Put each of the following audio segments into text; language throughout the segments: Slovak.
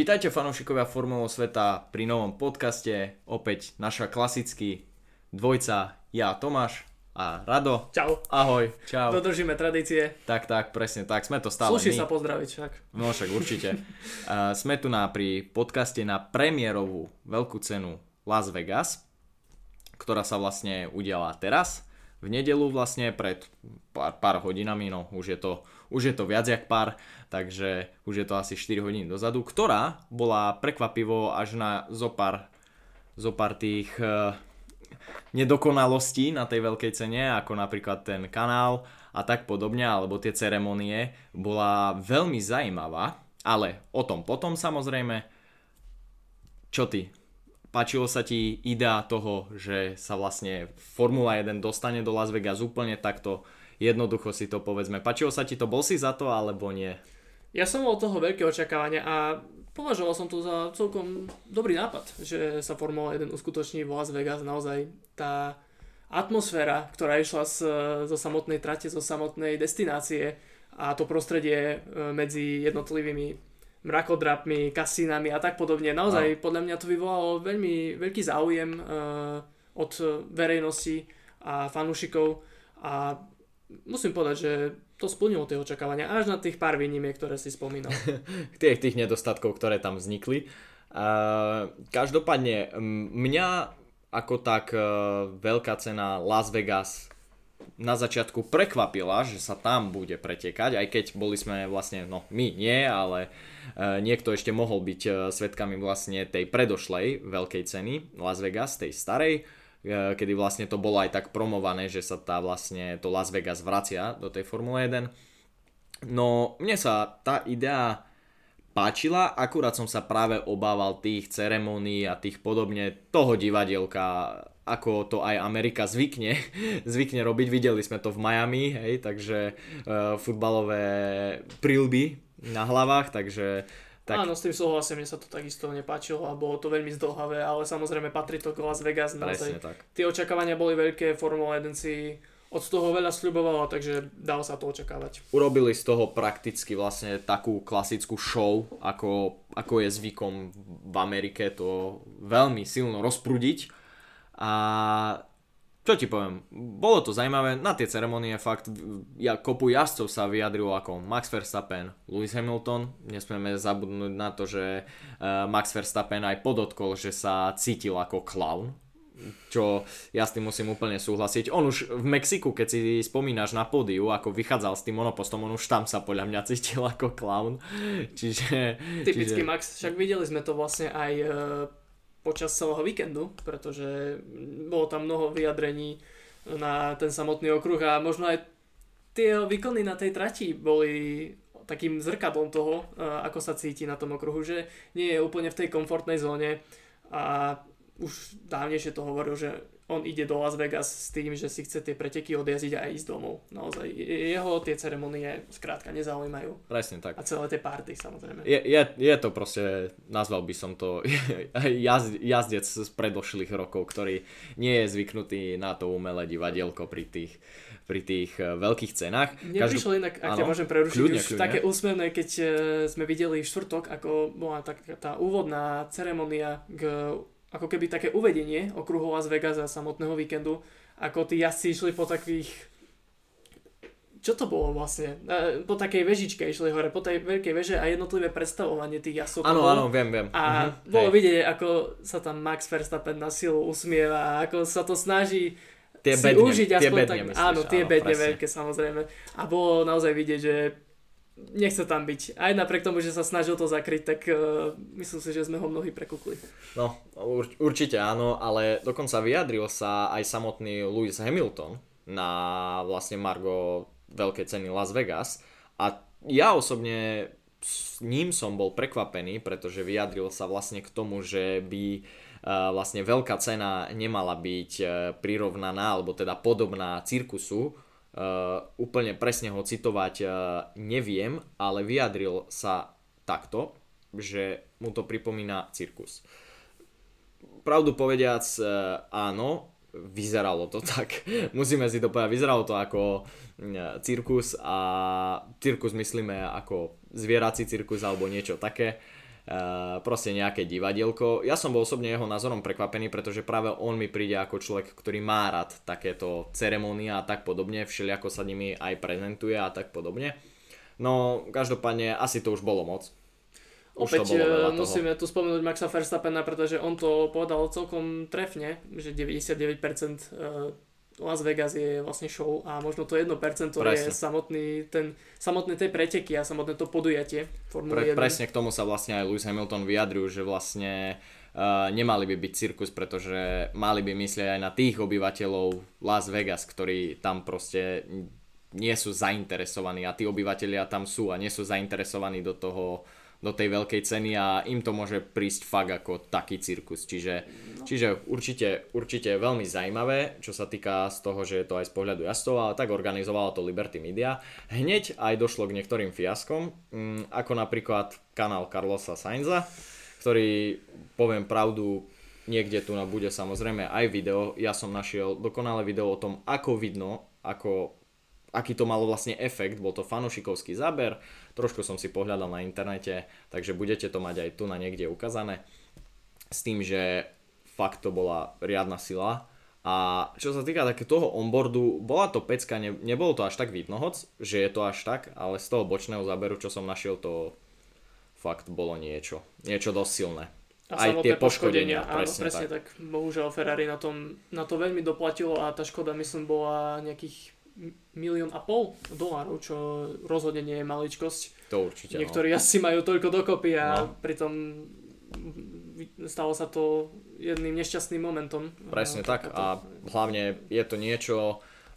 Vítajte fanúšikovia Formulou sveta pri novom podcaste. Opäť naša klasický dvojca, ja Tomáš a Rado. Čau. Ahoj, čau. Dodržíme tradície. Tak, tak, presne tak, sme to stále Sluší my. sa pozdraviť však. No však určite. uh, sme tu na, pri podcaste na premiérovú veľkú cenu Las Vegas, ktorá sa vlastne udiala teraz, v nedelu vlastne pred pár, pár hodinami, no už je to, už je to viac jak pár, takže už je to asi 4 hodín dozadu, ktorá bola prekvapivo až na zopár, zopár tých uh, nedokonalostí na tej veľkej cene, ako napríklad ten kanál a tak podobne, alebo tie ceremonie, bola veľmi zaujímavá, ale o tom potom samozrejme. Čo ty? Páčilo sa ti idea toho, že sa vlastne Formula 1 dostane do Las Vegas úplne takto jednoducho si to povedzme. Páčilo sa ti to, bol si za to alebo nie? Ja som mal toho veľké očakávania a považoval som to za celkom dobrý nápad, že sa Formula 1 uskutoční v Las Vegas. Naozaj tá atmosféra, ktorá išla z, zo samotnej trate, zo samotnej destinácie a to prostredie e, medzi jednotlivými mrakodrapmi, kasínami a tak podobne. Naozaj no. podľa mňa to vyvolalo veľmi veľký záujem uh, od verejnosti a fanúšikov a musím povedať, že to splnilo tie očakávania až na tých pár výnimiek, ktoré si spomínal. tých, tých nedostatkov, ktoré tam vznikli. Uh, každopádne, mňa ako tak uh, veľká cena Las Vegas na začiatku prekvapila, že sa tam bude pretekať, aj keď boli sme vlastne, no my nie, ale e, niekto ešte mohol byť e, svetkami vlastne tej predošlej veľkej ceny Las Vegas, tej starej, e, kedy vlastne to bolo aj tak promované, že sa tá vlastne to Las Vegas vracia do tej Formule 1. No mne sa tá idea páčila, akurát som sa práve obával tých ceremónií a tých podobne toho divadielka, ako to aj Amerika zvykne, zvykne robiť. Videli sme to v Miami, hej, takže uh, futbalové prilby na hlavách, takže tak... Áno, s tým súhlasím, mne sa to takisto nepáčilo a bolo to veľmi zdlhavé, ale samozrejme patrí to k Las Vegas. Presne tak. Tie očakávania boli veľké, Formula 1 si od toho veľa sľubovala, takže dalo sa to očakávať. Urobili z toho prakticky vlastne takú klasickú show, ako, ako je zvykom v Amerike to veľmi silno rozprúdiť a čo ti poviem, bolo to zaujímavé, na tie ceremonie fakt ja, kopu jazdcov sa vyjadrilo ako Max Verstappen, Lewis Hamilton, nesmieme zabudnúť na to, že uh, Max Verstappen aj podotkol, že sa cítil ako clown, čo ja s tým musím úplne súhlasiť. On už v Mexiku, keď si spomínaš na pódiu, ako vychádzal s tým monopostom, on už tam sa podľa mňa cítil ako clown. Čiže... Typický čiže... Max, však videli sme to vlastne aj uh počas celého víkendu, pretože bolo tam mnoho vyjadrení na ten samotný okruh a možno aj tie výkony na tej trati boli takým zrkadlom toho, ako sa cíti na tom okruhu, že nie je úplne v tej komfortnej zóne a už dávnejšie to hovoril, že on ide do Las Vegas s tým, že si chce tie preteky odjazdiť a ísť domov. Naozaj, jeho tie ceremonie skrátka nezaujímajú. Presne tak. A celé tie party samozrejme. Je, je, je to proste, nazval by som to jazd, jazdec z predošlých rokov, ktorý nie je zvyknutý na to umelé divadielko pri tých pri tých uh, veľkých cenách. Mne Každú... prišlo inak, ak ťa môžem prerušiť, kľudne, už kľudne. také úsmevné, keď uh, sme videli štvrtok, ako bola tak, tá úvodná ceremonia k ako keby také uvedenie okruhu Las Vegas a samotného víkendu, ako tí jazdci išli po takých čo to bolo vlastne? Po takej vežičke išli hore, po tej veľkej veže a jednotlivé predstavovanie tých jazdcov. Áno, áno, viem, viem. A uh-huh. bolo Hej. vidieť, ako sa tam Max Verstappen na silu usmieva ako sa to snaží tie si bedne, užiť tie aspoň bedne, tak, myslíš, áno, tie áno, bedne presne. veľké samozrejme. A bolo naozaj vidieť, že nechce tam byť. Aj napriek tomu, že sa snažil to zakryť, tak uh, myslím si, že sme ho mnohí prekúkli. No, ur- určite áno, ale dokonca vyjadril sa aj samotný Lewis Hamilton na vlastne Margo veľkej ceny Las Vegas a ja osobne s ním som bol prekvapený, pretože vyjadril sa vlastne k tomu, že by uh, vlastne veľká cena nemala byť uh, prirovnaná alebo teda podobná cirkusu, Uh, úplne presne ho citovať uh, neviem, ale vyjadril sa takto, že mu to pripomína cirkus. Pravdu povediac, uh, áno, vyzeralo to tak. Musíme si to povedať, vyzeralo to ako cirkus a cirkus myslíme ako zvierací cirkus alebo niečo také. Proste nejaké divadielko. Ja som bol osobne jeho názorom prekvapený, pretože práve on mi príde ako človek, ktorý má rád takéto ceremonie a tak podobne, všelijako sa nimi aj prezentuje a tak podobne. No, každopádne asi to už bolo moc. Už Opäť to musíme tu spomenúť Maxa Verstappena, pretože on to povedal celkom trefne, že 99% Las Vegas je vlastne show a možno to 1% Presne. je samotný, ten, samotné tej preteky a samotné to podujatie Formuly Pre, 1. Presne k tomu sa vlastne aj Lewis Hamilton vyjadril, že vlastne uh, nemali by byť cirkus, pretože mali by myslieť aj na tých obyvateľov Las Vegas, ktorí tam proste nie sú zainteresovaní a tí obyvateľia tam sú a nie sú zainteresovaní do toho do tej veľkej ceny a im to môže prísť fakt ako taký cirkus. Čiže, no. čiže určite, určite veľmi zaujímavé, čo sa týka z toho, že je to aj z pohľadu jazdcov, ale tak organizovalo to Liberty Media. Hneď aj došlo k niektorým fiaskom, mm, ako napríklad kanál Carlosa Sainza, ktorý, poviem pravdu, niekde tu bude samozrejme aj video. Ja som našiel dokonalé video o tom, ako vidno, ako aký to malo vlastne efekt, bol to fanušikovský záber, trošku som si pohľadal na internete, takže budete to mať aj tu na niekde ukázané, s tým, že fakt to bola riadna sila. A čo sa týka také toho onboardu, bola to pecka, ne, nebolo to až tak vidno hoc, že je to až tak, ale z toho bočného záberu, čo som našiel, to fakt bolo niečo, niečo dosť silné. A aj tie poškodenia, áno, presne, presne tak. tak. Bohužiaľ Ferrari na, tom, na to veľmi doplatilo a tá škoda myslím bola nejakých milión a pol dolárov, čo rozhodne nie je maličkosť. To určite. No. Niektorí no. asi majú toľko dokopy a no. pritom stalo sa to jedným nešťastným momentom. Presne tak a hlavne je to niečo,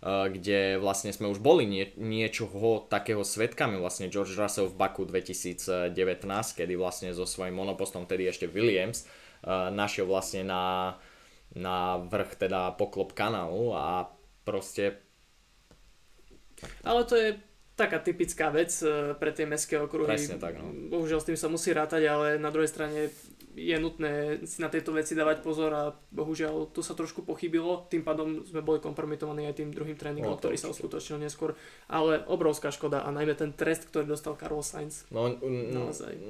eh, kde vlastne sme už boli nie, niečoho takého svetkami, vlastne George Russell v Baku 2019, kedy vlastne so svojím monopostom, tedy ešte Williams, eh, našiel vlastne na, na vrch teda poklop kanálu a proste ale to je taká typická vec e, pre tie mestské okruhy. Presne tak, no. Bohužiaľ s tým sa musí rátať, ale na druhej strane je nutné si na tejto veci dávať pozor a bohužiaľ tu sa trošku pochybilo, tým pádom sme boli kompromitovaní aj tým druhým tréningom, no, ktorý sa uskutočnil neskôr, ale obrovská škoda a najmä ten trest, ktorý dostal Carlos Sainz. No,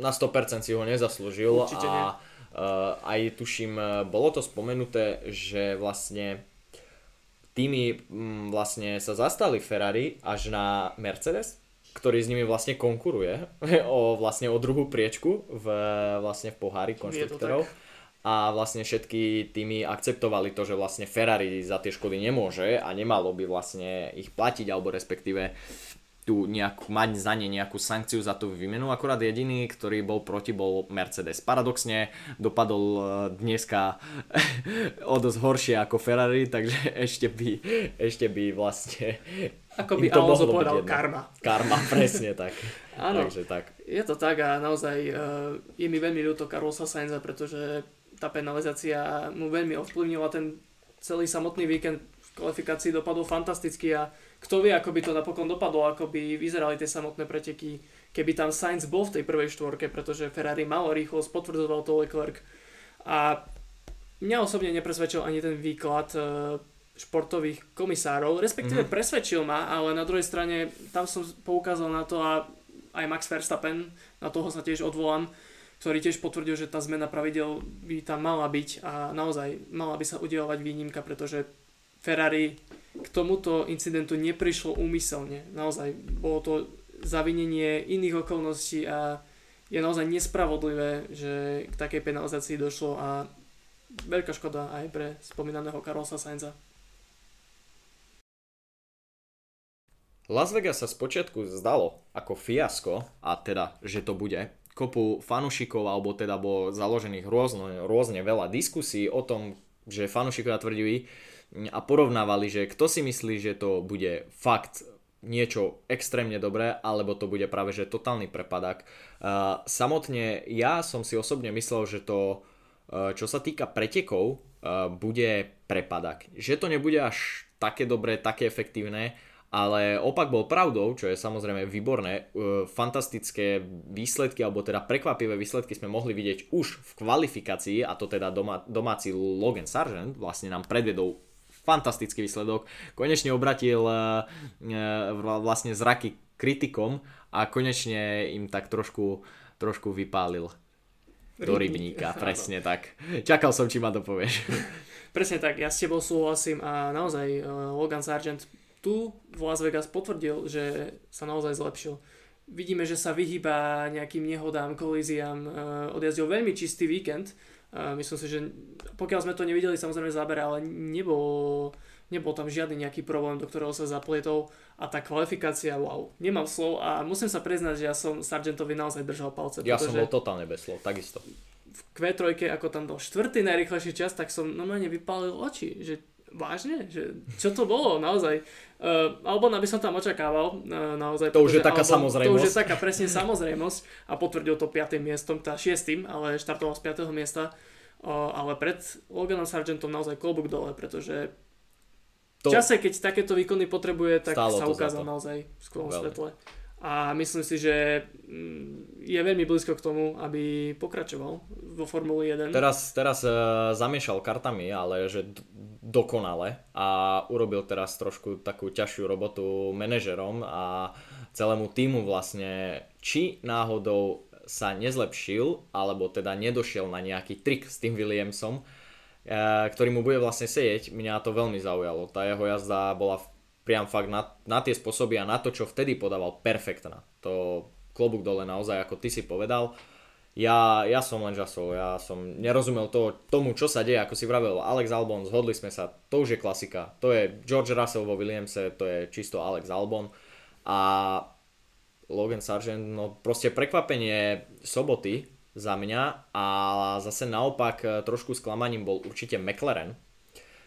na 100% si ho nezaslúžil Určite a nie. Uh, aj tuším, e, bolo to spomenuté, že vlastne týmy mm, vlastne sa zastali Ferrari až na Mercedes, ktorý s nimi vlastne konkuruje o, vlastne o druhú priečku v, vlastne v pohári konštruktorov. A vlastne všetky týmy akceptovali to, že vlastne Ferrari za tie škody nemôže a nemalo by vlastne ich platiť, alebo respektíve tu nejakú, mať za ne nejakú sankciu za tú výmenu. Akurát jediný, ktorý bol proti, bol Mercedes. Paradoxne dopadol e, dneska o dosť horšie ako Ferrari, takže ešte by, ešte by vlastne... Ako by Alonso povedal, karma. Karma, presne tak. Áno, takže tak. je to tak a naozaj uh, je mi veľmi ľúto Carlosa Sainza, pretože tá penalizácia mu veľmi ovplyvnila ten celý samotný víkend v kvalifikácii dopadol fantasticky a kto vie, ako by to napokon dopadlo, ako by vyzerali tie samotné preteky, keby tam Sainz bol v tej prvej štvorke, pretože Ferrari malo rýchlosť, potvrdzoval to Leclerc. A mňa osobne nepresvedčil ani ten výklad e, športových komisárov, respektíve mm. presvedčil ma, ale na druhej strane tam som poukázal na to a aj Max Verstappen, na toho sa tiež odvolám, ktorý tiež potvrdil, že tá zmena pravidel by tam mala byť a naozaj mala by sa udelovať výnimka, pretože Ferrari k tomuto incidentu neprišlo úmyselne. Naozaj bolo to zavinenie iných okolností a je naozaj nespravodlivé, že k takej penalizácii došlo a veľká škoda aj pre spomínaného Carlosa Sainza. Las Vegas sa spočiatku zdalo ako fiasko, a teda, že to bude, kopu fanušikov, alebo teda bolo založených rôzne, rôzne veľa diskusí o tom, že fanušikovia tvrdili, a porovnávali, že kto si myslí, že to bude fakt niečo extrémne dobré, alebo to bude práve že totálny prepadak. Samotne ja som si osobne myslel, že to, uh, čo sa týka pretekov, uh, bude prepadak. Že to nebude až také dobré, také efektívne, ale opak bol pravdou, čo je samozrejme výborné. Fantastické výsledky, alebo teda prekvapivé výsledky sme mohli vidieť už v kvalifikácii, a to teda doma, domáci Logan Sargent vlastne nám predvedol fantastický výsledok. Konečne obratil uh, vlastne zraky kritikom a konečne im tak trošku, trošku vypálil. do rybníka, presne tak. Čakal som, či ma to povieš. Presne tak, ja s tebou súhlasím a naozaj uh, Logan Sargent tu v Las Vegas potvrdil, že sa naozaj zlepšil. Vidíme, že sa vyhýba nejakým nehodám, kolíziám, odjazdil veľmi čistý víkend. Myslím si, že pokiaľ sme to nevideli samozrejme zábere, ale nebol, nebol tam žiadny nejaký problém, do ktorého sa zaplietol a tá kvalifikácia, wow, nemám slov a musím sa priznať, že ja som Sargentovi naozaj držal palce. Ja som bol totálne bez slov, takisto. V Q3, ako tam dal štvrtý najrychlejší čas, tak som normálne vypálil oči, že vážne, že čo to bolo naozaj. Uh, Albon, aby som tam očakával, uh, naozaj. To už je taká Albon, samozrejmosť. To už je taká presne samozrejmosť a potvrdil to 5. miestom, tá 6. ale štartoval z 5. miesta. Uh, ale pred Loganom Sargentom naozaj klobúk dole, pretože to... V čase, keď takéto výkony potrebuje, tak Stálo sa ukázal naozaj v skvelom svetle. A myslím si, že mm, je veľmi blízko k tomu, aby pokračoval vo Formule 1. Teraz, teraz uh, zamiešal kartami, ale že dokonale a urobil teraz trošku takú ťažšiu robotu manažerom a celému týmu vlastne, či náhodou sa nezlepšil, alebo teda nedošiel na nejaký trik s tým Williamsom, ktorý mu bude vlastne sedieť, mňa to veľmi zaujalo. Tá jeho jazda bola priam fakt na, na tie spôsoby a na to, čo vtedy podával, perfektná. To klobúk dole naozaj, ako ty si povedal. Ja, ja som len žasol, ja som nerozumel to, tomu, čo sa deje, ako si vravel Alex Albon, zhodli sme sa, to už je klasika. To je George Russell vo Williamse, to je čisto Alex Albon. A Logan Sargent, no proste prekvapenie soboty, za mňa a zase naopak e, trošku sklamaním bol určite McLaren,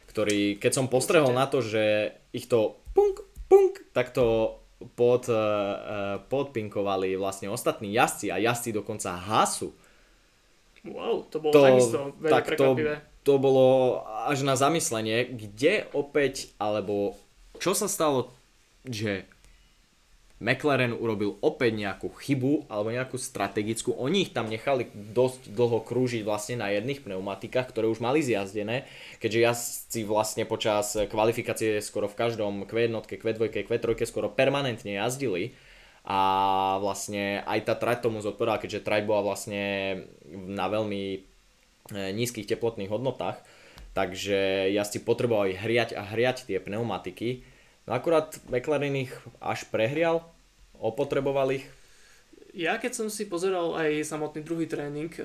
ktorý keď som postrehol na to, že ich to punk, punk, tak to pod, uh, podpinkovali vlastne ostatní jazdci a jazdci dokonca Hasu. Wow, to bolo to, takisto veľmi tak prekvapivé. To, to bolo až na zamyslenie, kde opäť, alebo čo sa stalo, že McLaren urobil opäť nejakú chybu alebo nejakú strategickú. Oni ich tam nechali dosť dlho krúžiť vlastne na jedných pneumatikách, ktoré už mali zjazdené, keďže jazdci vlastne počas kvalifikácie skoro v každom Q1, Q2, Q3 skoro permanentne jazdili. A vlastne aj tá trať tomu zodpovedala, keďže trať bola vlastne na veľmi e, nízkych teplotných hodnotách, takže jazdci potrebovali hriať a hriať tie pneumatiky No akurát McLaren ich až prehrial, opotreboval ich. Ja keď som si pozeral aj samotný druhý tréning, e,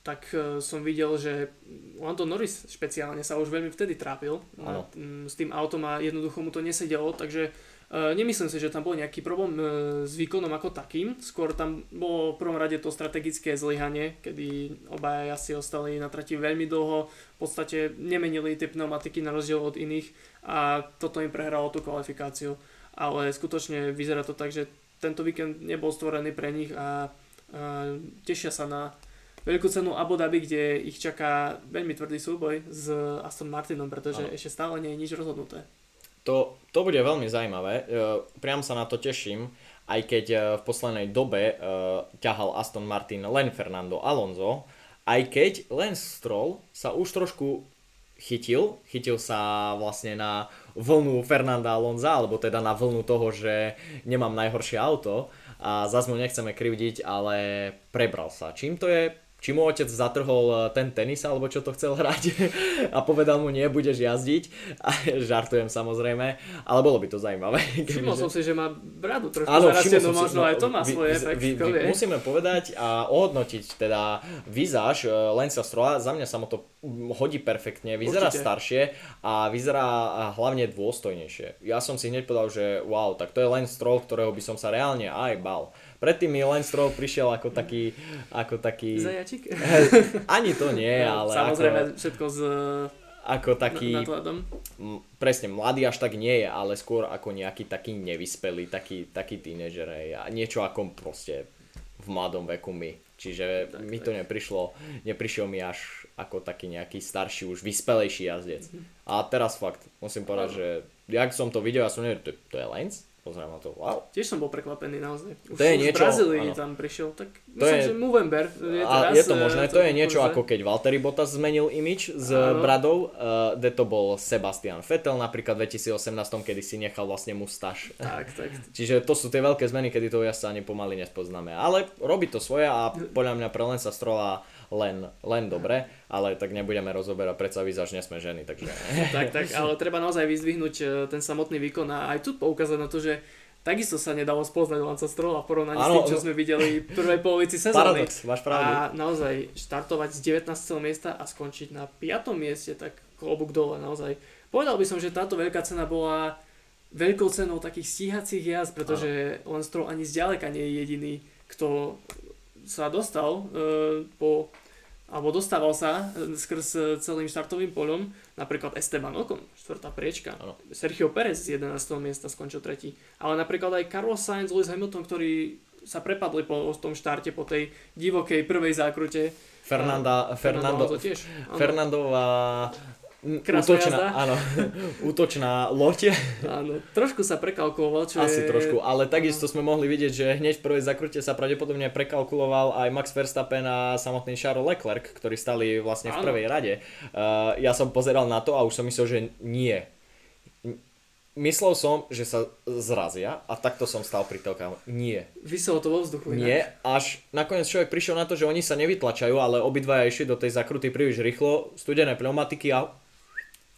tak e, som videl, že Lando Norris špeciálne sa už veľmi vtedy trápil. Ano. S tým autom a jednoducho mu to nesedelo, takže nemyslím si, že tam bol nejaký problém s výkonom ako takým. Skôr tam bolo v prvom rade to strategické zlyhanie, kedy obaja asi ostali na trati veľmi dlho, v podstate nemenili tie pneumatiky na rozdiel od iných a toto im prehralo tú kvalifikáciu. Ale skutočne vyzerá to tak, že tento víkend nebol stvorený pre nich a, a tešia sa na veľkú cenu Abu Dhabi, kde ich čaká veľmi tvrdý súboj s Aston Martinom, pretože ano. ešte stále nie je nič rozhodnuté. To, to bude veľmi zaujímavé, e, priam sa na to teším, aj keď e, v poslednej dobe e, ťahal Aston Martin len Fernando Alonso, aj keď len Stroll sa už trošku chytil. Chytil sa vlastne na vlnu Fernanda Alonza, alebo teda na vlnu toho, že nemám najhoršie auto a zase mu nechceme krivdiť, ale prebral sa. Čím to je? Či mu otec zatrhol eh, ten tenis alebo čo to chcel hrať a povedal mu nie, budeš jazdiť. A žartujem samozrejme, ale bolo by to zaujímavé. Všimol som si, že má bradu trošku Áno, zarastenú, možno no, aj to má vy, svoje vy, vy, vy, Musíme povedať a ohodnotiť teda vizáž eh, Lensa Strola, za mňa sa mu to hodí perfektne, vyzerá Určite. staršie a vyzerá hlavne dôstojnejšie. Ja som si hneď povedal, že wow, tak to je len Stroll, ktorého by som sa reálne aj bal. Predtým mi Lance Stroll prišiel ako taký... Ako taký... Zajačik? Ani to nie, ale Samozrejme ako, všetko z ako taký, m, presne, mladý až tak nie je, ale skôr ako nejaký taký nevyspelý, taký, taký tínežer, a niečo ako proste v mladom veku my. Čiže tak, mi to tak. neprišlo, neprišiel mi až ako taký nejaký starší, už vyspelejší jazdec. Mm-hmm. A teraz fakt, musím povedať, že jak som to videl, ja som nevedel, to, to je Lance? Na to, wow. Tiež som bol prekvapený naozaj. Už to je niečo, z Brazílii tam prišiel, tak to myslím, je, že Movember je teraz. Je to možné, to, to je niečo kurze. ako keď Valtteri Bottas zmenil imič s ano. Bradou, uh, kde to bol Sebastian Vettel napríklad v 2018, kedy si nechal vlastne mustaš. Tak, tak. Čiže to sú tie veľké zmeny, kedy to ja sa ani pomaly nespoznáme. Ale robí to svoje a podľa mňa pre Lensa Strola len, len dobre, ale tak nebudeme rozoberať, predsa výzaž nesme ženy, takže... tak, tak, ale treba naozaj vyzdvihnúť e, ten samotný výkon a aj tu poukázať na to, že takisto sa nedalo spoznať Lance Stroll a porovnaní s tým, čo sme videli v prvej polovici sezóny. Paradox, máš pravdu. A naozaj štartovať z 19. miesta a skončiť na 5. mieste, tak klobúk dole naozaj. Povedal by som, že táto veľká cena bola veľkou cenou takých stíhacích jazd, pretože len Stroll ani zďaleka nie je jediný, kto sa dostal e, po alebo dostával sa skrz celým štartovým poľom, napríklad Esteban Ocon, štvrtá priečka, ano. Sergio Perez z 11. miesta skončil tretí, ale napríklad aj Carlos Sainz, Lewis Hamilton, ktorí sa prepadli po tom štarte, po tej divokej prvej zákrute. Fernanda, Fernando, Fernando, tiež, Fernandová útočná, áno, útočná loď. Áno, trošku sa prekalkuloval, čo Asi je... trošku, ale takisto sme mohli vidieť, že hneď v prvej zakrute sa pravdepodobne prekalkuloval aj Max Verstappen a samotný Charles Leclerc, ktorí stali vlastne v prvej rade. Uh, ja som pozeral na to a už som myslel, že nie. Myslel som, že sa zrazia a takto som stal pri telkám. Nie. Vyselo to vo vzduchu. Nie, až nakoniec človek prišiel na to, že oni sa nevytlačajú, ale obidvaja išli do tej zakruty príliš rýchlo, studené pneumatiky a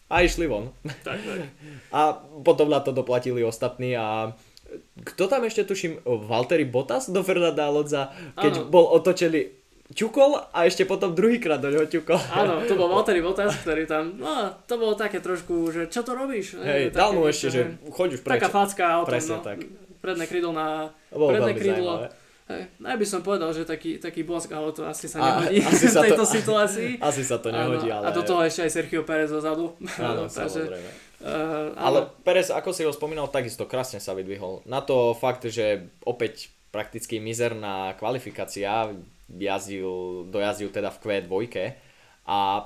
a išli von. Tak, tak. A potom na to doplatili ostatní a kto tam ešte tuším, Valtteri Bottas do Fernanda Alonza, keď ano. bol otočený ťukol a ešte potom druhýkrát do neho ťukol. Áno, to bol Valtteri Bottas, ktorý tam, no to bolo také trošku, že čo to robíš? Hej, dal mu ešte, že choď už preč. Taká facka autom, Presne no, tak. predné krídlo na predné krídlo. Zaujímavé Hej, no ja by som povedal, že taký, taký bosk, ale to asi sa nehodí a, asi v tejto to, situácii. Asi sa to nehodí, ale... A do toho ešte aj Sergio Perez zozadu. Áno, takže, samozrejme. Uh, ale Perez, ako si ho spomínal, takisto krásne sa vydvihol. Na to fakt, že opäť prakticky mizerná kvalifikácia, jazdil, dojazdil teda v Q2 a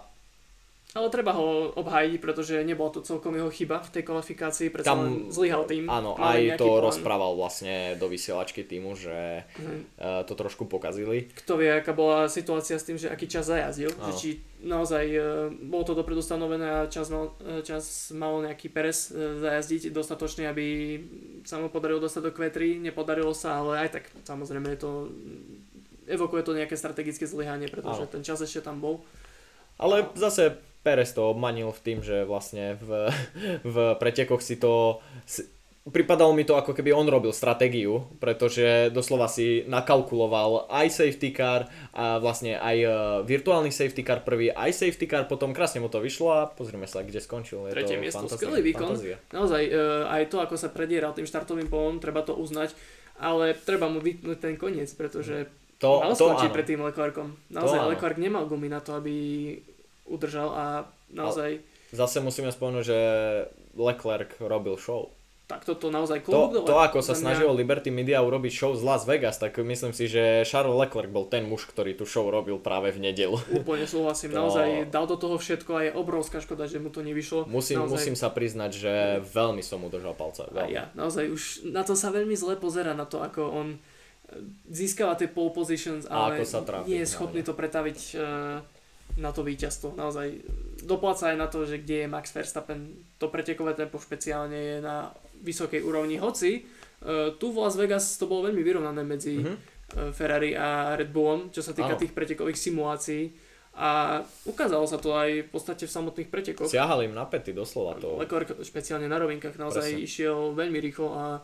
ale treba ho obhájiť, pretože nebola to celkom jeho chyba v tej kvalifikácii, pretože Tam, zlyhal tým. Áno, aj to plán. rozprával vlastne do vysielačky týmu, že uh-huh. uh, to trošku pokazili. Kto vie, aká bola situácia s tým, že aký čas zajazdil, že či naozaj uh, bolo to dopredu stanovené a čas mal, uh, čas mal nejaký Perez zajazdiť dostatočne, aby sa mu podarilo dostať do Q3, nepodarilo sa, ale aj tak samozrejme je to evokuje to nejaké strategické zlyhanie, pretože ano. ten čas ešte tam bol. Ale zase Perez to obmanil v tým, že vlastne v, v pretekoch si to... Si, pripadalo mi to ako keby on robil stratégiu, pretože doslova si nakalkuloval aj safety car a vlastne aj uh, virtuálny safety car prvý, aj safety car, potom krásne mu to vyšlo a pozrime sa, kde skončil. Je Tretie to miesto, fantázia, skvelý výkon. Fantázia. Naozaj, uh, aj to, ako sa predieral tým štartovým polom, treba to uznať, ale treba mu vypnúť ten koniec, pretože to, mal skončiť pred tým Leclercom. Naozaj Leclerc nemal gumy na to, aby udržal a naozaj... Ale zase musíme spomenúť, že Leclerc robil show. Tak toto naozaj to, to, ako sa snažilo Liberty Media urobiť show z Las Vegas, tak myslím si, že Charles Leclerc bol ten muž, ktorý tú show robil práve v nedelu. Úplne súhlasím, to... naozaj dal do toho všetko a je obrovská škoda, že mu to nevyšlo. Musím, naozaj... musím sa priznať, že veľmi som mu držal. Veľmi. A ja, naozaj už na to sa veľmi zle pozera, na to, ako on získava tie pole positions, ale ako sa trápi, nie je schopný to pretaviť uh, na to víťazstvo. Naozaj dopláca aj na to, že kde je Max Verstappen. To pretekové tempo špeciálne je na vysokej úrovni. Hoci uh, tu v Las Vegas to bolo veľmi vyrovnané medzi uh, Ferrari a Red Bullom, čo sa týka ano. tých pretekových simulácií. A ukázalo sa to aj v podstate v samotných pretekoch. Siahali im na pety, doslova to. Leclerc špeciálne na rovinkách naozaj Presne. išiel veľmi rýchlo a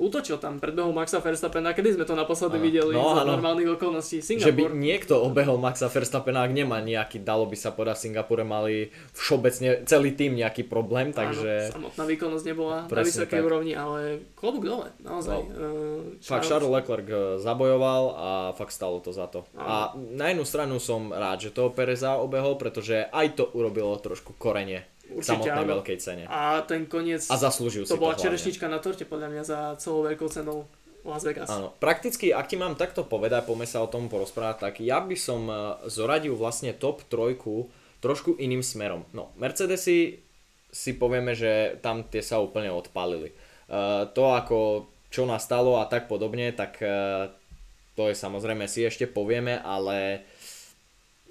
útočil tam, predbehol Maxa Verstappena, kedy sme to naposledy ano. videli no, za ano. normálnych okolností. Singapur. Že by niekto obehol Maxa Verstappena, ak nemá nejaký, dalo by sa povedať, v Singapure mali všeobecne celý tým nejaký problém, takže... Áno, samotná výkonnosť nebola na vysokej tak. úrovni, ale klobúk dole, naozaj. No. Uh, fakt Charles Leclerc eh, zabojoval a fakt stalo to za to. Áno. A na jednu stranu som rád, že toho Pereza obehol, pretože aj to urobilo trošku korenie Určite samotnej áno. veľkej cene. A ten koniec, a zaslúžil to si bola čerešnička na torte podľa mňa za celou veľkou cenou Las Vegas. Áno, prakticky, ak ti mám takto povedať, poďme sa o tom porozprávať, tak ja by som e, zoradil vlastne top trojku trošku iným smerom. No, Mercedesy si povieme, že tam tie sa úplne odpalili. Uh, to ako čo nastalo a tak podobne, tak uh, to je samozrejme si ešte povieme, ale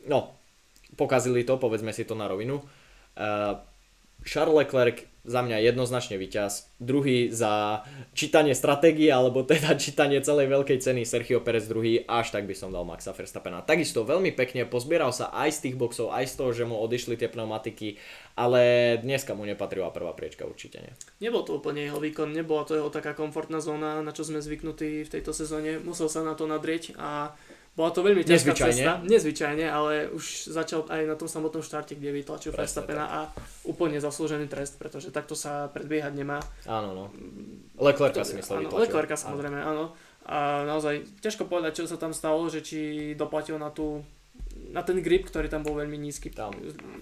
no, pokazili to, povedzme si to na rovinu. Uh, Charles Leclerc za mňa jednoznačne víťaz. Druhý za čítanie stratégie, alebo teda čítanie celej veľkej ceny Sergio Perez druhý, až tak by som dal Maxa Verstappena. Takisto veľmi pekne pozbieral sa aj z tých boxov, aj z toho, že mu odišli tie pneumatiky, ale dneska mu nepatrila prvá priečka určite nie. Nebol to úplne jeho výkon, nebola to jeho taká komfortná zóna, na čo sme zvyknutí v tejto sezóne. Musel sa na to nadrieť a bola to veľmi ťažká Nezvyčajne. cesta. Nezvyčajne, ale už začal aj na tom samotnom štarte, kde vytlačil Verstappena a úplne zaslúžený trest, pretože takto sa predbiehať nemá. Áno, no. Leclerca si myslel Áno, Leclerca samozrejme, áno. A naozaj ťažko povedať, čo sa tam stalo, že či doplatil na tú na ten grip, ktorý tam bol veľmi nízky tam.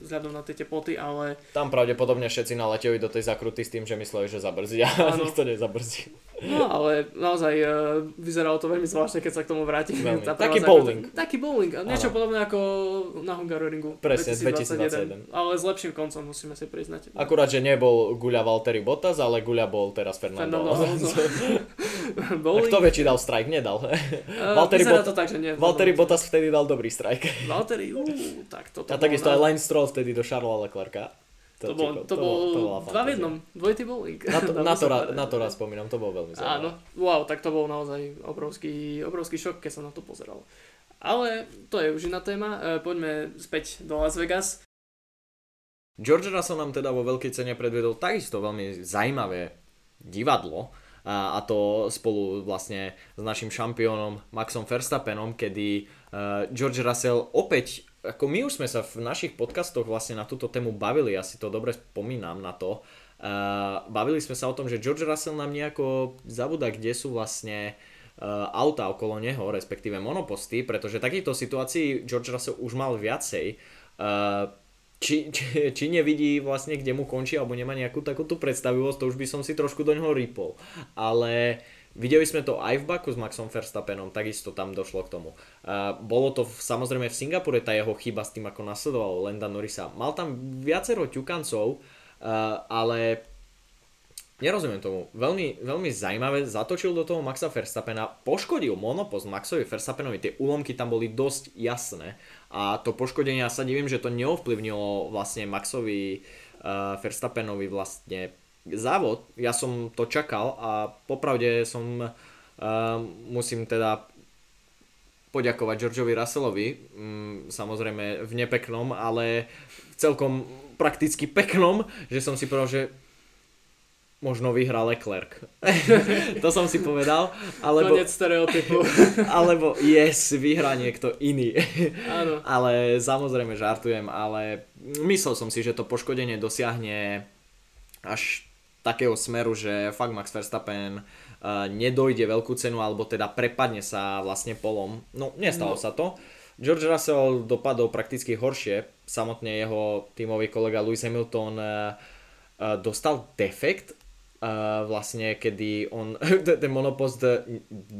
vzhľadom na tie teploty, ale... Tam pravdepodobne všetci naleteli do tej zakruty s tým, že mysleli, že zabrzí a nikto nezabrzí. No ale naozaj uh, vyzeralo to veľmi zvláštne, keď sa k tomu vrátim. Taký bowling. Taký bowling. Niečo podobné ako na Hungaroringu. Presne, 2021. 2021. Ale s lepším koncom, musíme si priznať. Akurát, že nebol Guľa Valtteri Bottas, ale Guľa bol teraz Fernando. Fernando bowling. A kto vie, či dal strike? Nedal. Uh, Valtteri, Bot- to tak, že nie. Valtteri Bottas vtedy dal dobrý strike. Valtteri, uh, tak toto A takisto aj Lance Stroll vtedy do Charlesa Leclerca. To, to, bol, to, to, bol to dva v jednom, dvojitý bowling. Na to, na, to, na to raz spomínam, to bol veľmi zaujímavé. Áno, wow, tak to bol naozaj obrovský, obrovský šok, keď som na to pozeral. Ale to je už iná téma, e, poďme späť do Las Vegas. George Russell nám teda vo veľkej cene predvedol takisto veľmi zaujímavé divadlo, a, to spolu vlastne s našim šampiónom Maxom Verstappenom, kedy uh, George Russell opäť ako my už sme sa v našich podcastoch vlastne na túto tému bavili, ja si to dobre spomínam na to. Uh, bavili sme sa o tom, že George Russell nám nejako zabúda, kde sú vlastne uh, auta okolo neho, respektíve monoposty, pretože takýchto situácií George Russell už mal viacej. Či, či, či nevidí vlastne, kde mu končí, alebo nemá nejakú takúto predstavivosť, to už by som si trošku do neho rýpol. Ale Videli sme to aj v Baku s Maxom Verstappenom, takisto tam došlo k tomu. Uh, bolo to v, samozrejme v Singapure tá jeho chyba s tým, ako nasledoval Lenda Norrisa. Mal tam viacero ťukancov, uh, ale nerozumiem tomu. Veľmi, veľmi zaujímavé, zatočil do toho Maxa Verstappena, poškodil monopost Maxovi Verstappenovi, tie úlomky tam boli dosť jasné. A to poškodenie, ja sa divím, že to neovplyvnilo vlastne Maxovi uh, Verstappenovi vlastne závod, ja som to čakal a popravde som uh, musím teda poďakovať Georgeovi Russellovi, um, samozrejme v nepeknom, ale celkom prakticky peknom, že som si povedal, že možno vyhrá Leclerc. to som si povedal. Alebo, Konec stereotypu. alebo yes, vyhrá niekto iný. Áno. ale samozrejme žartujem, ale myslel som si, že to poškodenie dosiahne až takého smeru, že fakt Max Verstappen uh, nedojde veľkú cenu alebo teda prepadne sa vlastne polom. No, nestalo no. sa to. George Russell dopadol prakticky horšie. Samotne jeho tímový kolega Lewis Hamilton uh, uh, dostal defekt Vlastne kedy on, ten monopost,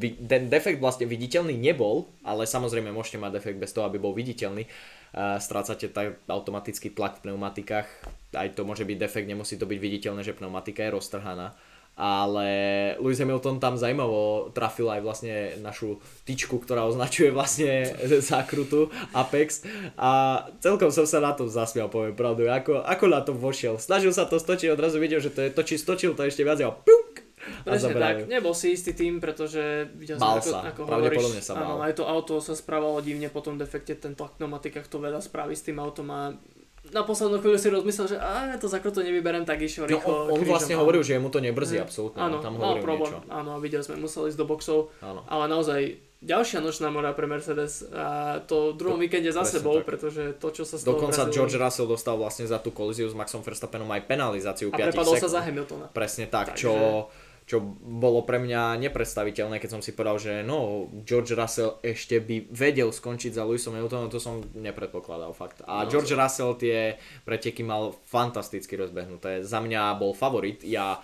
ten defekt vlastne viditeľný nebol, ale samozrejme môžete mať defekt bez toho, aby bol viditeľný. Uh, strácate tak automatický tlak v pneumatikách, aj to môže byť defekt, nemusí to byť viditeľné, že pneumatika je roztrhaná. Ale Lewis Hamilton tam zaujímavo trafil aj vlastne našu tyčku, ktorá označuje vlastne zákrutu Apex. A celkom som sa na to zasmial, poviem pravdu, ako, ako na to vošiel. Snažil sa to stočiť, odrazu videl, že to je to, či stočil to ešte viac a puk, Presne tak, nebol si istý tým, pretože videl som, ako, sa, ako hovoríš, sa áno, aj to auto sa správalo divne po tom defekte, ten tlak pneumatikách to veľa spraví s tým autom a na poslednú chvíľu si rozmyslel, že a to za to nevyberem, tak išiel no, rýchlo. On, on vlastne hovoril, že mu to nebrzí, mm. absolútne. Áno, tam mal problém. Niečo. Áno, videli sme, museli ísť do boxov. Áno. Ale naozaj ďalšia nočná mora pre Mercedes a to v druhom víkende za sebou, tak. pretože to, čo sa stalo Dokonca George Russell dostal vlastne za tú kolíziu s Maxom Verstappenom aj penalizáciu 5 sekúnd. A sa za Hamiltona. Presne tak, Takže... čo čo bolo pre mňa nepredstaviteľné, keď som si povedal, že no, George Russell ešte by vedel skončiť za Lewisom Hamiltonom, to som nepredpokladal fakt. A no, George to... Russell tie preteky mal fantasticky rozbehnuté. Za mňa bol favorit. Ja,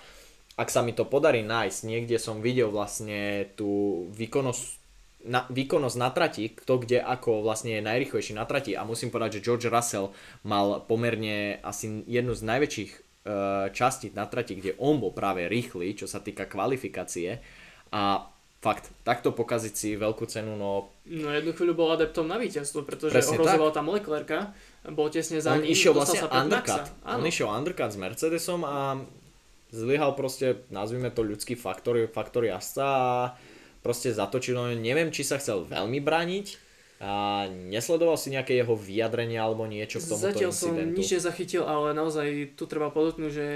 ak sa mi to podarí nájsť, niekde som videl vlastne tú výkonnosť na, výkonnosť na trati, kto kde ako vlastne je najrychlejší na trati a musím povedať, že George Russell mal pomerne asi jednu z najväčších časti na trati, kde on bol práve rýchly, čo sa týka kvalifikácie. A fakt, takto pokaziť si veľkú cenu, no... No jednu chvíľu bol adeptom na víťazstvo, pretože ohrozoval tam Leclerca, bol tesne za on ním, išiel vlastne sa undercut. On išiel undercut s Mercedesom a zlyhal proste, nazvime to ľudský faktor, faktor jazdca a proste zatočil, no neviem, či sa chcel veľmi brániť a nesledoval si nejaké jeho vyjadrenie alebo niečo k tomuto Zatiaľ som incidentu. nič nezachytil, ale naozaj tu treba podotknúť, že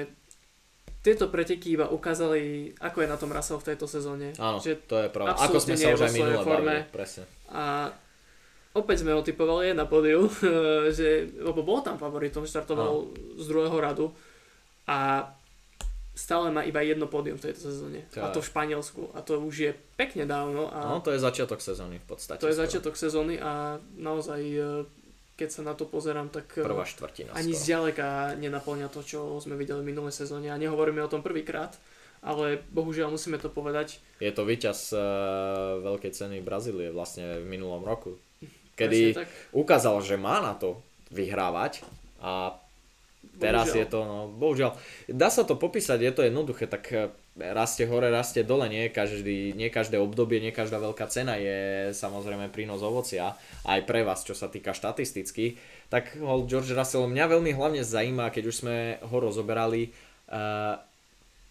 tieto preteky iba ukázali, ako je na tom Russell v tejto sezóne. Áno, Že, to je pravda. Ako sme sa už aj minule forme. bavili, presne. a opäť sme ho typovali na pódiu, že, lebo bol tam favoritom, štartoval z druhého radu a stále má iba jedno pódium v tejto sezóne. A to v Španielsku. A to už je pekne dávno. A No, to je začiatok sezóny v podstate. to je skoro. začiatok sezóny a naozaj, e, keď sa na to pozerám, tak e, Prvá štvrtina. ani skoro. zďaleka nenaplňa to, čo sme videli v minulej sezóne. A nehovoríme o tom prvýkrát, ale bohužiaľ musíme to povedať. Je to víťaz uh, veľkej ceny Brazílie vlastne v minulom roku. Kedy ukázal, že má na to vyhrávať a teraz Bohužiaľ. je to, no bohužiaľ, dá sa to popísať, je to jednoduché, tak eh, rastie hore, rastie dole, nie, každý, nie každé obdobie, nie každá veľká cena je samozrejme prínos ovocia, aj pre vás, čo sa týka štatisticky, tak hol George Russell mňa veľmi hlavne zaujíma, keď už sme ho rozoberali, eh,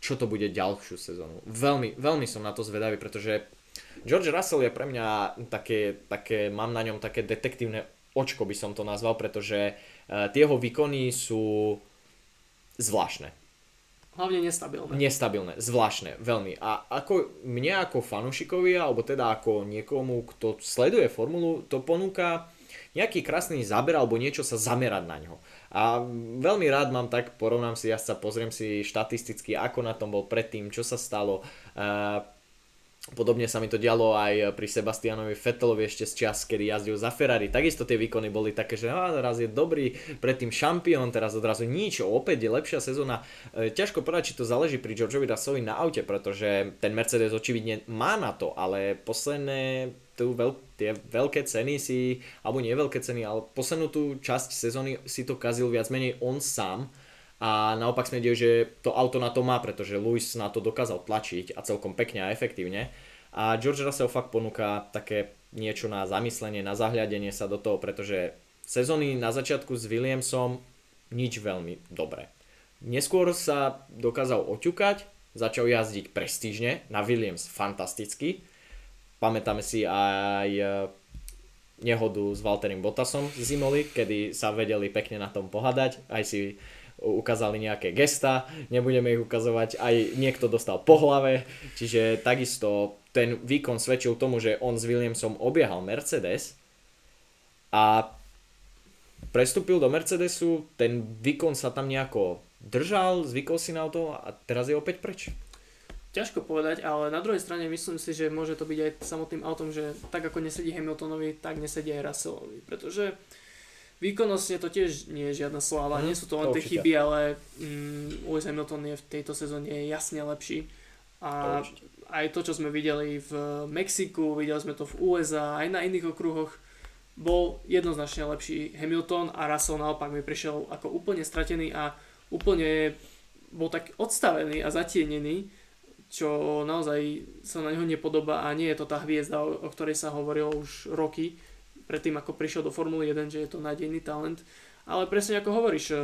čo to bude ďalšiu sezónu. Veľmi, veľmi som na to zvedavý, pretože George Russell je pre mňa také, také, mám na ňom také detektívne očko by som to nazval, pretože uh, tie jeho výkony sú zvláštne. Hlavne nestabilné. Nestabilné, zvláštne, veľmi. A ako mne ako fanúšikovi, alebo teda ako niekomu, kto sleduje formulu, to ponúka nejaký krásny záber alebo niečo sa zamerať na ňo. A veľmi rád mám tak, porovnám si jazdca, pozriem si štatisticky, ako na tom bol predtým, čo sa stalo. Uh, Podobne sa mi to dialo aj pri Sebastianovi Vettelovi ešte z čas, kedy jazdil za Ferrari. Takisto tie výkony boli také, že raz je dobrý, predtým šampión, teraz odrazu nič, opäť je lepšia sezóna. E, ťažko povedať, či to záleží pri Georgeovi Russellovi na aute, pretože ten Mercedes očividne má na to, ale posledné tu veľ, tie veľké ceny si, alebo nie veľké ceny, ale poslednú tú časť sezóny si to kazil viac menej on sám a naopak sme videli, že to auto na to má, pretože Lewis na to dokázal tlačiť a celkom pekne a efektívne. A George Russell fakt ponúka také niečo na zamyslenie, na zahľadenie sa do toho, pretože sezóny na začiatku s Williamsom nič veľmi dobré. Neskôr sa dokázal oťukať, začal jazdiť prestížne, na Williams fantasticky. Pamätáme si aj e, nehodu s Valtterim Bottasom z Zimoli, kedy sa vedeli pekne na tom pohadať, aj si ukázali nejaké gesta, nebudeme ich ukazovať, aj niekto dostal po hlave, čiže takisto ten výkon svedčil tomu, že on s Williamsom obiehal Mercedes a prestúpil do Mercedesu, ten výkon sa tam nejako držal, zvykol si na to a teraz je opäť preč. Ťažko povedať, ale na druhej strane myslím si, že môže to byť aj samotným autom, že tak ako nesedí Hamiltonovi, tak nesedí aj Russellovi, pretože výkonnostne to tiež nie je žiadna sláva, Mhm, nie sú to len to tie určite. chyby, ale mm, Lewis Hamilton je v tejto sezóne jasne lepší. A To aj to, čo sme videli v Mexiku, videli sme to v USA, aj na iných okruhoch, bol jednoznačne lepší Hamilton a Russell naopak mi prišiel ako úplne stratený a úplne bol tak odstavený a zatienený, čo naozaj sa na neho nepodobá a nie je to tá hviezda, o ktorej sa hovorilo už roky, predtým ako prišiel do Formuly 1, že je to nádejný talent. Ale presne ako hovoríš, e,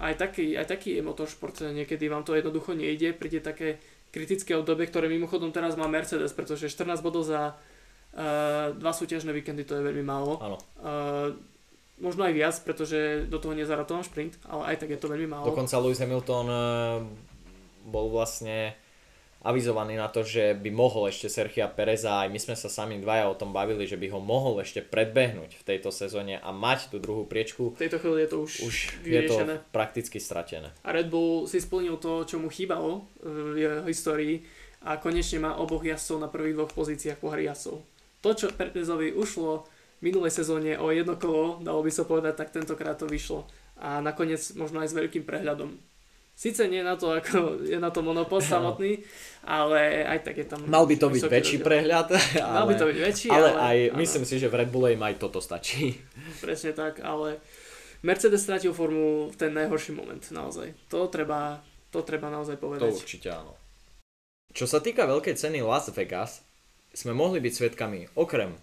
aj taký, aj taký je motoršport, niekedy vám to jednoducho nejde, príde také kritické obdobie, ktoré mimochodom teraz má Mercedes, pretože 14 bodov za uh, dva súťažné víkendy to je veľmi málo. Áno. Uh, možno aj viac, pretože do toho nezaratoval šprint, ale aj tak je to veľmi málo. Dokonca Lewis Hamilton eh, bol vlastne avizovaný na to, že by mohol ešte Sergia Pereza, aj my sme sa sami dvaja o tom bavili, že by ho mohol ešte predbehnúť v tejto sezóne a mať tú druhú priečku. V tejto chvíli je to už, Už je to prakticky stratené. A Red Bull si splnil to, čo mu chýbalo v jeho histórii a konečne má oboch jazdcov na prvých dvoch pozíciách pohry jazdcov. To, čo Perezovi ušlo v minulej sezóne o jedno kolo, dalo by sa povedať, tak tentokrát to vyšlo. A nakoniec možno aj s veľkým prehľadom. Sice nie na to, ako je na to monopol samotný, ale aj tak je tam... Mal by to byť väčší rozdiel. prehľad, ale, Mal by to byť väčší, ale, ale, aj áno, myslím si, že v Red Bulle im aj toto stačí. Presne tak, ale Mercedes stratil formu v ten najhorší moment, naozaj. To treba, to treba naozaj To povedať. určite áno. čo sa týka veľkej ceny Las Vegas, sme mohli byť svetkami okrem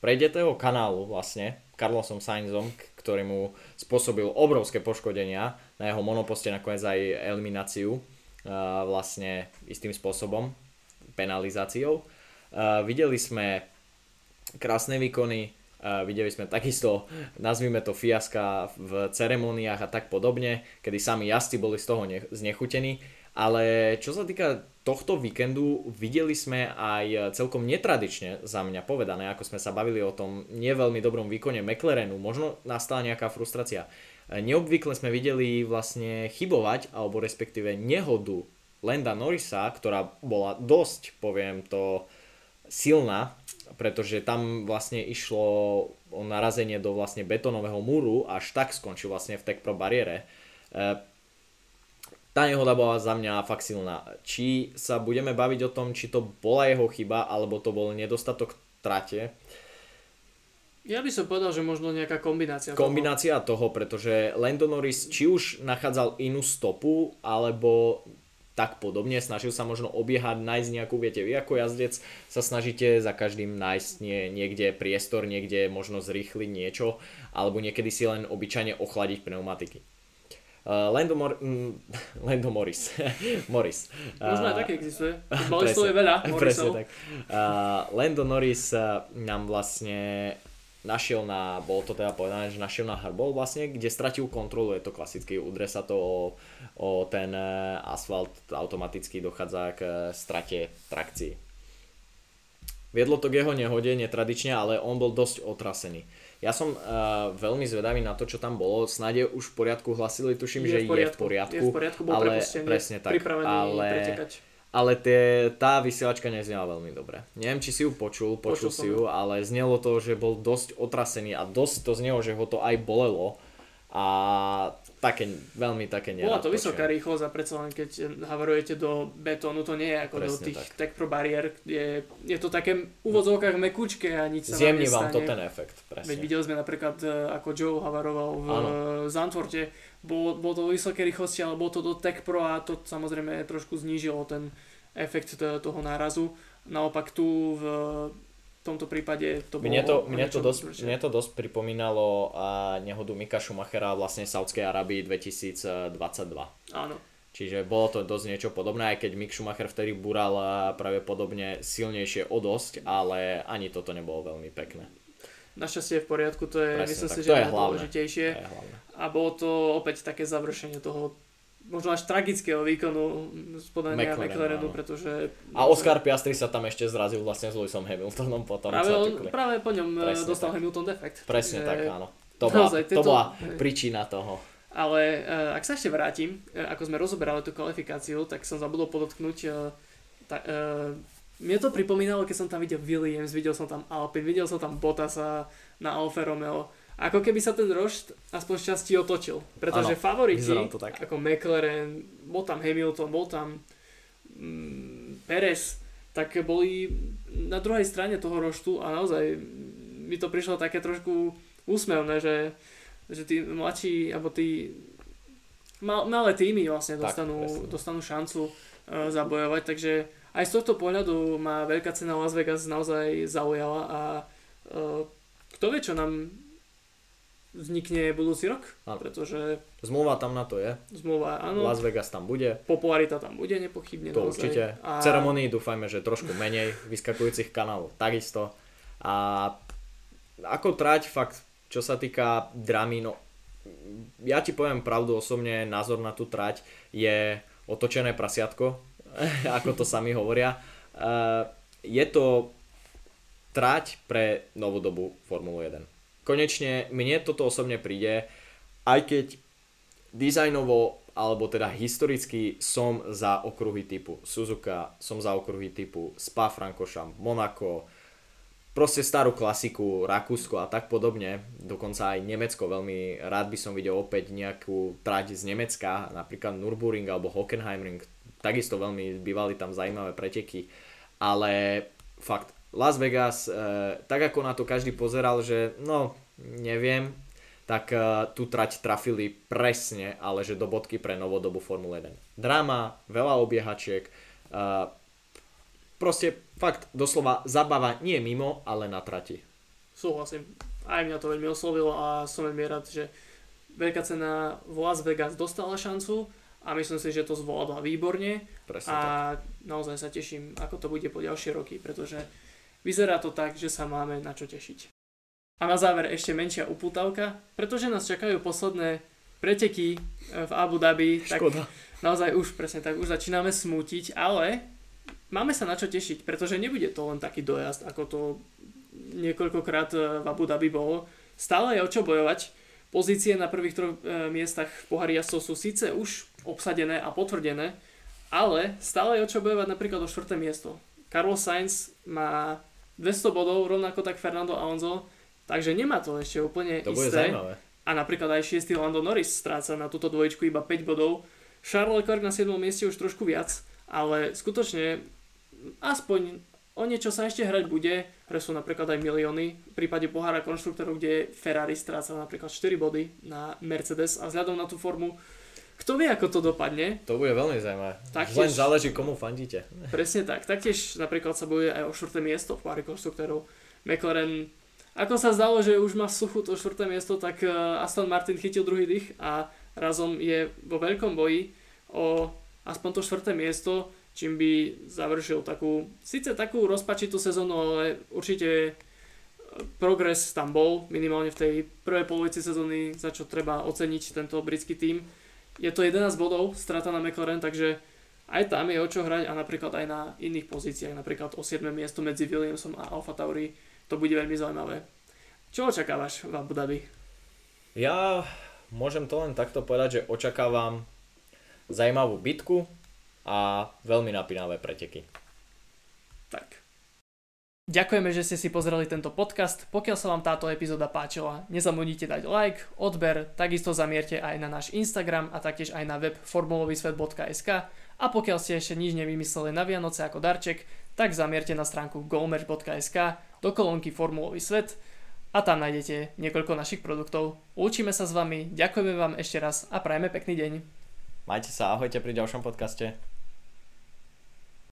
prejdetého kanálu vlastne, Carlosom Sainzom, ktorý mu spôsobil obrovské poškodenia na jeho monoposte, nakoniec aj elimináciu vlastne istým spôsobom, penalizáciou. Videli sme krásne výkony, videli sme takisto, nazvime to fiaska v ceremoniách a tak podobne, kedy sami jazdci boli z toho znechutení ale čo sa týka tohto víkendu, videli sme aj celkom netradične za mňa povedané, ako sme sa bavili o tom neveľmi dobrom výkone McLarenu, možno nastala nejaká frustrácia. Neobvykle sme videli vlastne chybovať, alebo respektíve nehodu Lenda Norrisa, ktorá bola dosť, poviem to, silná, pretože tam vlastne išlo o narazenie do vlastne betonového múru, až tak skončil vlastne v Tech Pro bariére tá nehoda bola za mňa fakt silná. Či sa budeme baviť o tom, či to bola jeho chyba, alebo to bol nedostatok trate. Ja by som povedal, že možno nejaká kombinácia Kombinácia toho, toho pretože Lando Norris či už nachádzal inú stopu, alebo tak podobne, snažil sa možno obiehať, nájsť nejakú, viete, vy ako jazdec sa snažíte za každým nájsť nie, niekde priestor, niekde možno zrýchliť niečo, alebo niekedy si len obyčajne ochladiť pneumatiky. Uh, Lando, Mor- mm, Lando Morris. Morris. Možno aj také existuje. Balistov je veľa Presne tak. Uh, Lando Norris uh, nám vlastne našiel na, bolo to teda povedané, že našiel na hrbol vlastne, kde stratil kontrolu, je to klasicky, udre sa to o, o ten asfalt, automaticky dochádza k strate trakcii. Viedlo to k jeho nehode netradične, ale on bol dosť otrasený. Ja som uh, veľmi zvedavý na to, čo tam bolo. Snáď je už v poriadku, hlasili, tuším, je že v poriadku, je v poriadku. Je v poriadku, bol ale presne tak. ale, pretekať. Ale tie, tá vysielačka neznela veľmi dobre. Neviem, či si ju počul, počul, počul si ju, ale znelo to, že bol dosť otrasený a dosť to znelo, že ho to aj bolelo. A také, veľmi také nerad. Bola to vysoká rýchlosť a predsa len keď havarujete do betónu, to nie je ako Presne do tých tak. pro bariér, je, je to také v úvodzovkách mekúčke a nič sa Zjemní vám to ten efekt, presne. Veď videli sme napríklad, e, ako Joe havaroval v ano. Zantvorte, bolo, bolo to vysoké rýchlosti, ale bolo to do tech pro a to samozrejme trošku znížilo ten efekt toho nárazu. Naopak tu v v tomto prípade to bolo... Mne to, mne to, dosť, mne to dosť pripomínalo a nehodu Mika Schumachera vlastne v Saudskej Arabii 2022. Áno. Čiže bolo to dosť niečo podobné, aj keď Mick Schumacher vtedy bural pravdepodobne silnejšie o dosť, ale ani toto nebolo veľmi pekné. Našťastie je v poriadku, to je, Presne, myslím si, že je najdôležitejšie. A bolo to opäť také završenie toho možno až tragického výkonu z podania McLarenu, pretože... A Oscar Piastri sa tam ešte zrazil vlastne s Lewisom Hamiltonom potom. Práve, on, práve po ňom eh, Presne dostal tak. Hamilton defekt. Presne tak, áno. To bola, to tieto... bola príčina toho. Ale uh, ak sa ešte vrátim, uh, ako sme rozoberali tú kvalifikáciu, tak som zabudol podotknúť, uh, ta, uh, mne to pripomínalo, keď som tam videl Williams, videl som tam Alpine, videl som tam Bottasa na Alfa Romeo ako keby sa ten rošt aspoň šťastí otočil. Pretože ano, favoriti, ako McLaren, bol tam Hamilton, bol tam mm, Perez, tak boli na druhej strane toho roštu a naozaj mi to prišlo také trošku úsmevné, že, že tí mladší, alebo tí mal, malé týmy vlastne dostanú, tak, dostanú šancu uh, zabojovať, takže aj z tohto pohľadu ma veľká cena Las Vegas naozaj zaujala a uh, kto vie, čo nám vznikne budúci rok, ano. pretože... Zmluva tam na to je. Zmluva, áno. Las Vegas tam bude. Popularita tam bude nepochybne. To naozaj. určite. A... Ceremonii dúfajme, že trošku menej vyskakujúcich kanálov takisto. A ako trať fakt, čo sa týka dramy, no ja ti poviem pravdu osobne, názor na tú trať je otočené prasiatko, ako to sami hovoria. Je to trať pre novodobú Formulu 1 konečne mne toto osobne príde, aj keď dizajnovo alebo teda historicky som za okruhy typu Suzuka, som za okruhy typu Spa Francorchamps, Monaco, proste starú klasiku, Rakúsko a tak podobne, dokonca aj Nemecko, veľmi rád by som videl opäť nejakú trať z Nemecka, napríklad Nürburgring alebo Hockenheimring, takisto veľmi bývali tam zaujímavé preteky, ale fakt Las Vegas, e, tak ako na to každý pozeral, že no, neviem, tak e, tu trať trafili presne, ale že do bodky pre novodobú Formule 1. Drama, veľa obiehačiek, e, proste fakt doslova zabava nie mimo, ale na trati. Súhlasím. Aj mňa to veľmi oslovilo a som veľmi rád, že veľká cena v Las Vegas dostala šancu a myslím si, že to zvládla výborne Presne a tak. naozaj sa teším, ako to bude po ďalšie roky, pretože vyzerá to tak, že sa máme na čo tešiť. A na záver ešte menšia upútavka, pretože nás čakajú posledné preteky e, v Abu Dhabi, tak Škoda. naozaj už presne tak, už začíname smútiť, ale máme sa na čo tešiť, pretože nebude to len taký dojazd, ako to niekoľkokrát e, v Abu Dhabi bolo. Stále je o čo bojovať. Pozície na prvých troch e, miestach v pohári jazdcov sú síce už obsadené a potvrdené, ale stále je o čo bojovať napríklad o štvrté miesto. Carlos Sainz má 200 bodov, rovnako tak Fernando Alonso, takže nemá to ešte úplne To bude isté. zaujímavé. A napríklad aj 6. Lando Norris stráca na túto dvojičku iba 5 bodov. Charles Leclerc na 7. mieste už trošku viac, ale skutočne aspoň o niečo sa ešte hrať bude, ktoré sú napríklad aj milióny. V prípade pohára konštruktorov, kde Ferrari stráca napríklad 4 body na Mercedes a vzhľadom na tú formu, kto vie, ako to dopadne, To bude veľmi zaujímavé. Taktiež- Len záleží, komu fandíte. Presne tak. Taktiež napríklad sa bojuje aj o štvrté miesto v páre konštruktorov. McLaren, ako sa zdalo, že už má suchu to štvrté miesto, tak eh, Aston Martin chytil druhý dých a razom je vo veľkom boji o aspoň to štvrté miesto, čím by završil takú, síce takú rozpačitú sezónu, ale určite eh, progres tam bol, minimálne v tej prvej polovici sezóny, za čo treba oceniť tento britský tím. Je to 11 bodov, strata na McLaren, takže aj tam je o čo hrať a napríklad aj na iných pozíciách, napríklad o 7. miesto medzi Williamsom a Alfa Tauri, to bude veľmi zaujímavé. Čo očakávaš v Abu Dhabi? Ja môžem to len takto povedať, že očakávam zaujímavú bitku a veľmi napínavé preteky. Tak. Ďakujeme, že ste si pozreli tento podcast. Pokiaľ sa vám táto epizóda páčila, nezabudnite dať like, odber, takisto zamierte aj na náš Instagram a taktiež aj na web formulovysvet.sk a pokiaľ ste ešte nič nevymysleli na Vianoce ako darček, tak zamierte na stránku gomerch.sk do kolónky Formulový svet a tam nájdete niekoľko našich produktov. Učíme sa s vami, ďakujeme vám ešte raz a prajeme pekný deň. Majte sa, ahojte pri ďalšom podcaste.